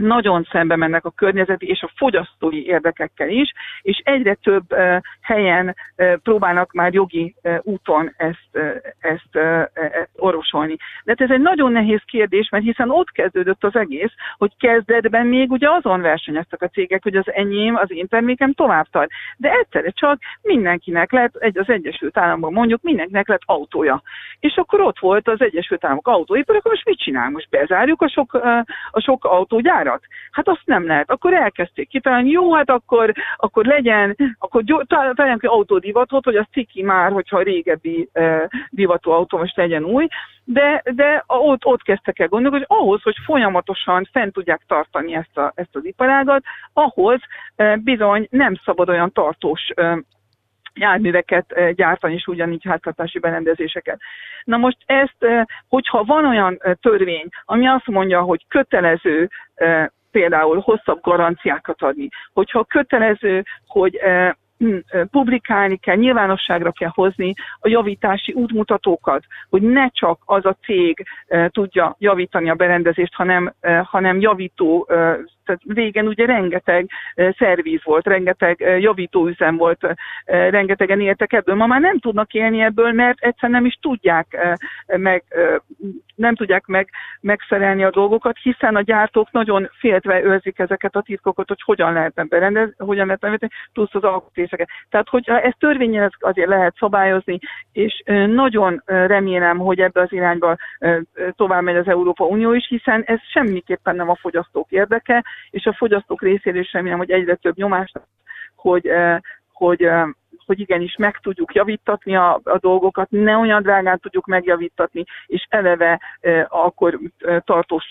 nagyon szembe mennek a környezeti és a fogyasztói érdekekkel is, és egyre több helyen próbálnak már jogi úton ezt, ezt, ezt orvosolni. De ez egy nagyon nehéz kérdés, mert hiszen ott kezdődött az egész, hogy kezdetben még ugye azon versenyeztek a cégek, hogy az enyém, az én termékem tovább tart. De egyszerre csak mindenkinek lett, egy, az Egyesült Államokban mondjuk mindenkinek lett autója. És akkor ott volt az Egyesült Államok autóipar, akkor most mit csinál? Most bezárjuk a sok, a sok autógyárat? Árat. Hát azt nem lehet. Akkor elkezdték kitalálni, jó, hát akkor, akkor legyen, akkor találjunk ki autódivatot, hogy az ciki már, hogyha a régebbi eh, divatú autó most legyen új, de, de ott, ott kezdtek el gondolni, hogy ahhoz, hogy folyamatosan fent tudják tartani ezt, a, ezt az iparágat, ahhoz eh, bizony nem szabad olyan tartós eh, járműveket gyártani, és ugyanígy háztartási berendezéseket. Na most ezt, hogyha van olyan törvény, ami azt mondja, hogy kötelező például hosszabb garanciákat adni, hogyha kötelező, hogy hm, publikálni kell, nyilvánosságra kell hozni a javítási útmutatókat, hogy ne csak az a cég tudja javítani a berendezést, hanem, hanem javító tehát régen ugye rengeteg szerviz volt, rengeteg javítóüzem volt, rengetegen éltek ebből. Ma már nem tudnak élni ebből, mert egyszerűen nem is tudják meg, nem tudják meg, megszerelni a dolgokat, hiszen a gyártók nagyon féltve őrzik ezeket a titkokat, hogy hogyan lehetne berendezni, hogyan lehetne berendezni, plusz az alkotéseket. Tehát, hogyha ezt törvényen azért lehet szabályozni, és nagyon remélem, hogy ebbe az irányba tovább megy az Európa Unió is, hiszen ez semmiképpen nem a fogyasztók érdeke, és a fogyasztók részéről is remélem, hogy egyre több nyomást, hogy, eh, hogy, eh, hogy igenis meg tudjuk javítatni a, a dolgokat, ne olyan drágán tudjuk megjavítatni, és eleve eh, akkor tartós,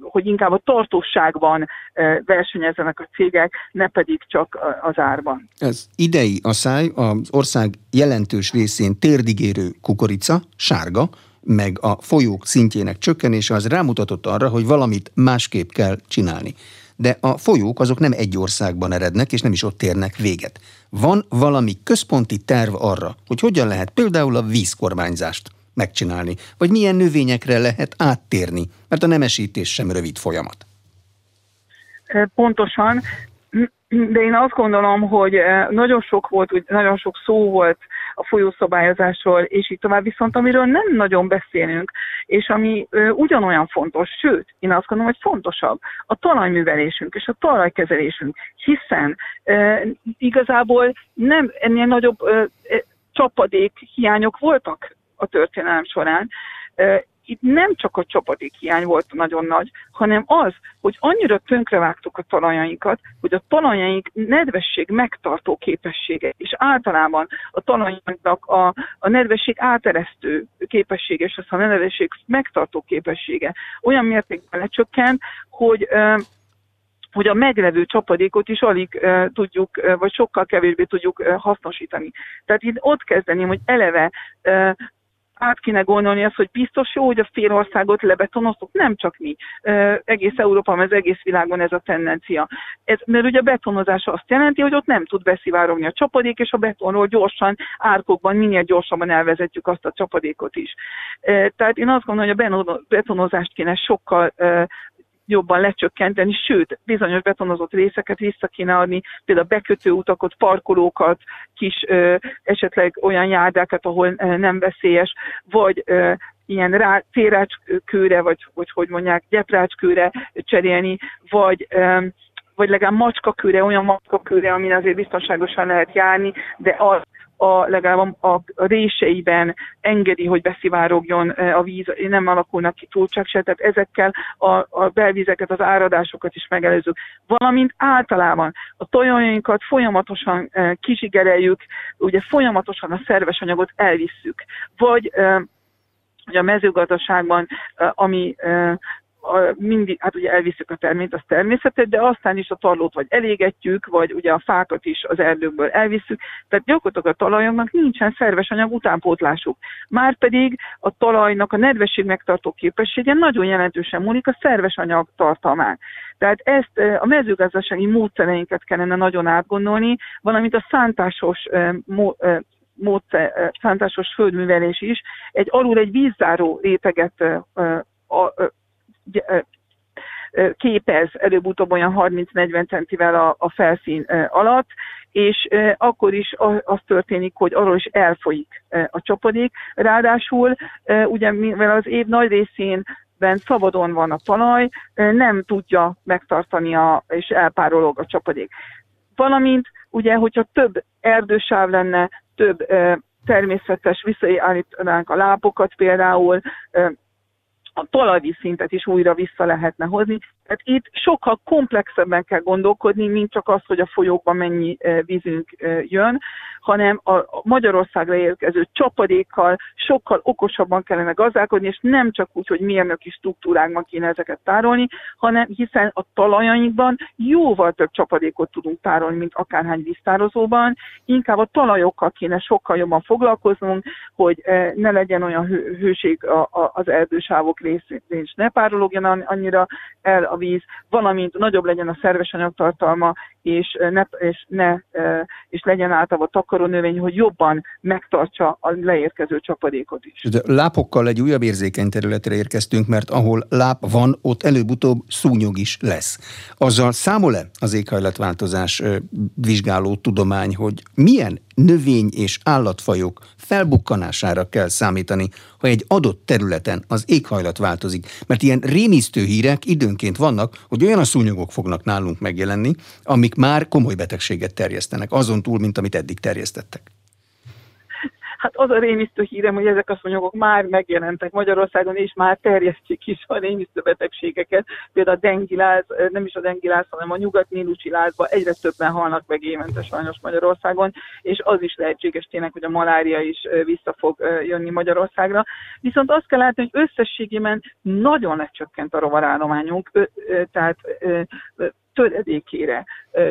hogy inkább a tartóságban versenyezzenek a cégek, ne pedig csak az árban. Ez idei asszály az ország jelentős részén térdigérő kukorica, sárga, meg a folyók szintjének csökkenése az rámutatott arra, hogy valamit másképp kell csinálni de a folyók azok nem egy országban erednek, és nem is ott érnek véget. Van valami központi terv arra, hogy hogyan lehet például a vízkormányzást megcsinálni, vagy milyen növényekre lehet áttérni, mert a nemesítés sem rövid folyamat. Pontosan, de én azt gondolom, hogy nagyon sok volt, nagyon sok szó volt a folyószabályozásról, és így tovább, viszont amiről nem nagyon beszélünk, és ami ö, ugyanolyan fontos, sőt, én azt gondolom, hogy fontosabb, a talajművelésünk és a talajkezelésünk, hiszen ö, igazából nem ennél nagyobb ö, csapadék hiányok voltak a történelem során, itt nem csak a csapadék hiány volt nagyon nagy, hanem az, hogy annyira tönkrevágtuk a talajainkat, hogy a talajaink nedvesség megtartó képessége, és általában a talajainknak a, a nedvesség áteresztő képessége, és a nedvesség megtartó képessége olyan mértékben lecsökkent, hogy hogy a meglevő csapadékot is alig uh, tudjuk, uh, vagy sokkal kevésbé tudjuk uh, hasznosítani. Tehát itt ott kezdeném, hogy eleve át kéne gondolni azt, hogy biztos jó, hogy a fél országot lebetonoztuk, nem csak mi, egész Európában, az egész világon ez a tendencia. Ez, mert ugye a betonozás azt jelenti, hogy ott nem tud beszivárogni a csapadék, és a betonról gyorsan, árkokban minél gyorsabban elvezetjük azt a csapadékot is. Tehát én azt gondolom, hogy a betonozást kéne sokkal jobban lecsökkenteni, sőt, bizonyos betonozott részeket vissza kéne adni, például bekötő utakot, parkolókat, kis ö, esetleg olyan járdákat, ahol ö, nem veszélyes, vagy ö, ilyen rá, férácskőre, vagy hogy, hogy mondják, gyeprácskőre cserélni, vagy ö, vagy legalább macskakőre, olyan macskakőre, amin azért biztonságosan lehet járni, de az a, legalább a, a réseiben engedi, hogy beszivárogjon a víz, nem alakulnak ki túlcsak se, tehát ezekkel a, a belvízeket, az áradásokat is megelőzzük. Valamint általában a tojóinkat folyamatosan kizsigereljük, ugye folyamatosan a szerves anyagot elvisszük. Vagy hogy a mezőgazdaságban, ami mindig, hát ugye elviszük a termét, az természetet, de aztán is a tarlót vagy elégetjük, vagy ugye a fákat is az erdőkből elviszük, tehát gyakorlatilag a talajoknak nincsen szerves anyag utánpótlásuk. Márpedig a talajnak a nedvesség megtartó képessége nagyon jelentősen múlik a szerves anyag tartalmán. Tehát ezt a mezőgazdasági módszereinket kellene nagyon átgondolni, valamint a szántásos módszer, szántásos földművelés is, egy alul egy vízzáró réteget képez előbb-utóbb olyan 30-40 centivel a, a felszín alatt, és akkor is az történik, hogy arról is elfolyik a csapadék. Ráadásul ugye mivel az év nagy részén szabadon van a talaj, nem tudja megtartani a, és elpárolog a csapadék. Valamint ugye, hogyha több erdősáv lenne, több természetes visszaállítanánk a lápokat például, a talajvíz szintet is újra vissza lehetne hozni. Tehát itt sokkal komplexebben kell gondolkodni, mint csak az, hogy a folyókban mennyi vízünk jön, hanem a Magyarországra érkező csapadékkal sokkal okosabban kellene gazdálkodni, és nem csak úgy, hogy mérnöki struktúrákban kéne ezeket tárolni, hanem hiszen a talajainkban jóval több csapadékot tudunk tárolni, mint akárhány víztározóban, inkább a talajokkal kéne sokkal jobban foglalkoznunk, hogy ne legyen olyan hőség az erdősávok részén, és ne párologjon annyira el a víz, valamint nagyobb legyen a szerves anyagtartalma, és ne, és, ne, és legyen általában takaró növény, hogy jobban megtartsa a leérkező csapadékot is. De lápokkal egy újabb érzékeny területre érkeztünk, mert ahol láp van, ott előbb-utóbb szúnyog is lesz. Azzal számol-e az éghajlatváltozás vizsgáló tudomány, hogy milyen növény és állatfajok felbukkanására kell számítani, ha egy adott területen az éghajlat változik. Mert ilyen rémisztő hírek időnként vannak, hogy olyan a szúnyogok fognak nálunk megjelenni, amik már komoly betegséget terjesztenek, azon túl, mint amit eddig terjesztettek. Hát az a rémisztő hírem, hogy ezek a szúnyogok már megjelentek Magyarországon, és már terjesztik is a rémisztő betegségeket. Például a dengiláz, nem is a dengiláz, hanem a nyugat-nílusi lázba egyre többen halnak meg évente sajnos Magyarországon, és az is lehetséges tényleg, hogy a malária is vissza fog jönni Magyarországra. Viszont azt kell látni, hogy összességében nagyon lecsökkent a rovarállományunk, tehát töredékére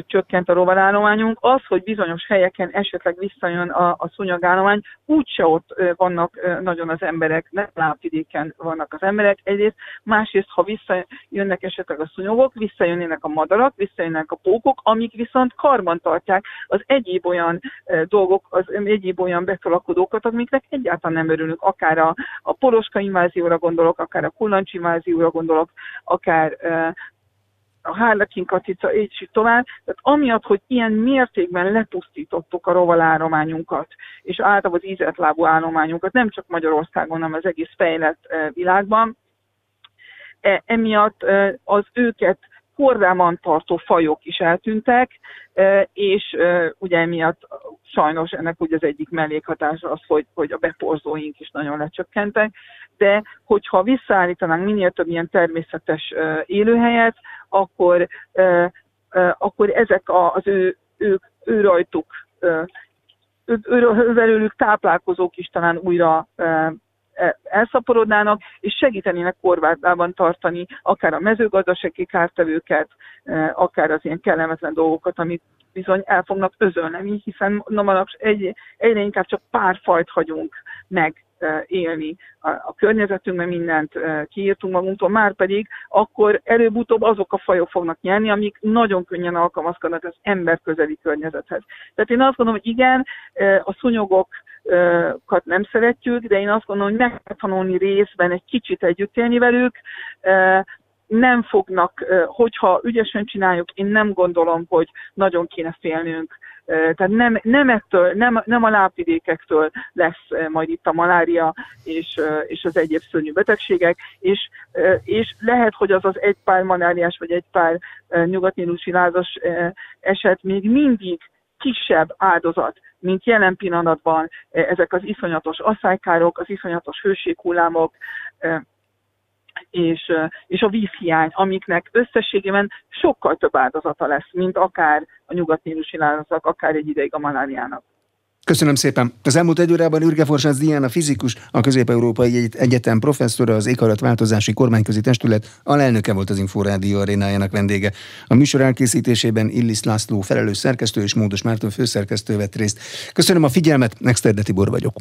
csökkent a rovarállományunk. Az, hogy bizonyos helyeken esetleg visszajön a, a szúnyogállomány, úgyse ott vannak nagyon az emberek, nem lápvidéken vannak az emberek egyrészt, másrészt, ha visszajönnek esetleg a szúnyogok, visszajönnének a madarak, visszajönnek a pókok, amik viszont karban tartják az egyéb olyan dolgok, az egyéb olyan betolakodókat, amiknek egyáltalán nem örülünk, akár a, a poroska invázióra gondolok, akár a kullancs invázióra gondolok, akár a hárlekin katica, így tovább. Tehát amiatt, hogy ilyen mértékben lepusztítottuk a rovalállományunkat, és általában az ízeltlábú állományunkat, nem csak Magyarországon, hanem az egész fejlett eh, világban, e, emiatt eh, az őket kordában tartó fajok is eltűntek, eh, és ugye emiatt sajnos ennek ugye az egyik mellékhatása az, hogy, hogy a beporzóink is nagyon lecsökkentek, de hogyha visszaállítanánk minél több ilyen természetes élőhelyet, akkor, akkor ezek az ő, ők, ő rajtuk, ővelőlük táplálkozók is talán újra e, elszaporodnának, és segítenének korvátában tartani akár a mezőgazdasági kártevőket, akár az ilyen kellemetlen dolgokat, amit bizony el fognak özölni, hiszen no, egy, egyre inkább csak pár fajt hagyunk meg élni a, a környezetünkben, mindent kiírtunk magunktól, már pedig akkor előbb-utóbb azok a fajok fognak nyerni, amik nagyon könnyen alkalmazkodnak az emberközeli környezethez. Tehát én azt gondolom, hogy igen, a szúnyogokat nem szeretjük, de én azt gondolom, hogy meg kell tanulni részben egy kicsit együtt élni velük, nem fognak, hogyha ügyesen csináljuk, én nem gondolom, hogy nagyon kéne félnünk. Tehát nem, nem ettől, nem, nem a lápvidékektől lesz majd itt a malária és, és az egyéb szörnyű betegségek, és, és lehet, hogy az az egy pár maláriás vagy egy pár nyugatnílusi lázas eset még mindig kisebb áldozat, mint jelen pillanatban ezek az iszonyatos asszálykárok, az iszonyatos hőséghullámok, és, és a vízhiány, amiknek összességében sokkal több áldozata lesz, mint akár a nyugat-nílusi akár egy ideig a maláriának. Köszönöm szépen. Az elmúlt egy órában Ürge Forsánc Diana fizikus, a Közép-Európai Egyetem professzora, az éghajlatváltozási kormányközi testület alelnöke volt az Inforádió arénájának vendége. A műsor elkészítésében Illis László felelős szerkesztő és Módos Márton főszerkesztő vett részt. Köszönöm a figyelmet, Nexterde Tibor vagyok.